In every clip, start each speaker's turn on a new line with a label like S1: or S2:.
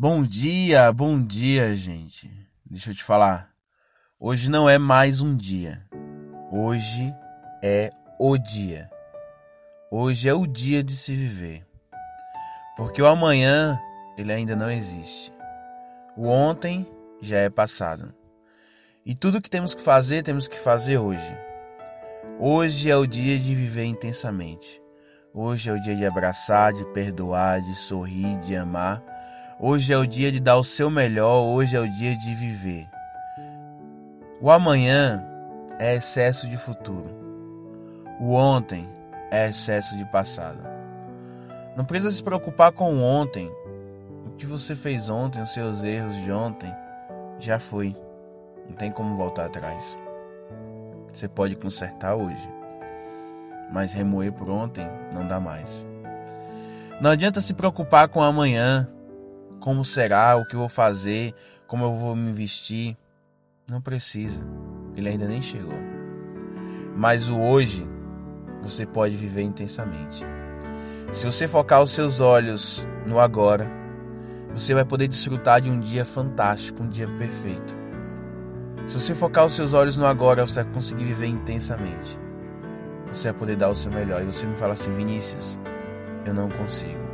S1: Bom dia, bom dia, gente. Deixa eu te falar. Hoje não é mais um dia. Hoje é o dia. Hoje é o dia de se viver. Porque o amanhã, ele ainda não existe. O ontem já é passado. E tudo que temos que fazer, temos que fazer hoje. Hoje é o dia de viver intensamente. Hoje é o dia de abraçar, de perdoar, de sorrir, de amar Hoje é o dia de dar o seu melhor, hoje é o dia de viver. O amanhã é excesso de futuro. O ontem é excesso de passado. Não precisa se preocupar com o ontem. O que você fez ontem, os seus erros de ontem, já foi. Não tem como voltar atrás. Você pode consertar hoje, mas remoer por ontem não dá mais. Não adianta se preocupar com amanhã, como será, o que eu vou fazer, como eu vou me vestir. Não precisa, ele ainda nem chegou. Mas o hoje você pode viver intensamente. Se você focar os seus olhos no agora, você vai poder desfrutar de um dia fantástico, um dia perfeito. Se você focar os seus olhos no agora, você vai conseguir viver intensamente. Você vai poder dar o seu melhor. E você me fala assim, Vinícius, eu não consigo.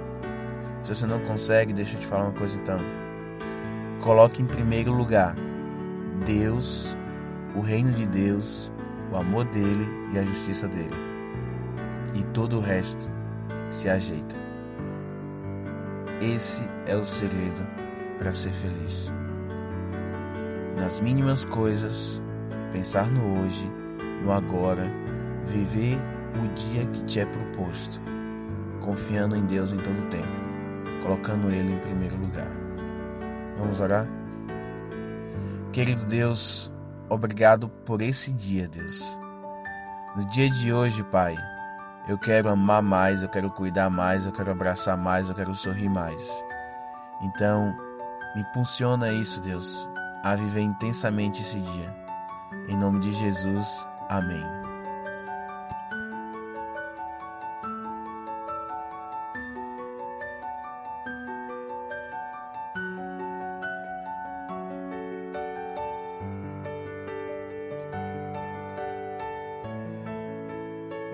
S1: Se você não consegue, deixa eu te falar uma coisa então. Coloque em primeiro lugar Deus, o reino de Deus, o amor dele e a justiça dele. E todo o resto se ajeita. Esse é o segredo para ser feliz. Nas mínimas coisas, pensar no hoje, no agora, viver o dia que te é proposto, confiando em Deus em todo o tempo colocando Ele em primeiro lugar. Vamos orar? Querido Deus, obrigado por esse dia, Deus. No dia de hoje, Pai, eu quero amar mais, eu quero cuidar mais, eu quero abraçar mais, eu quero sorrir mais. Então, me impulsiona isso, Deus, a viver intensamente esse dia. Em nome de Jesus, amém.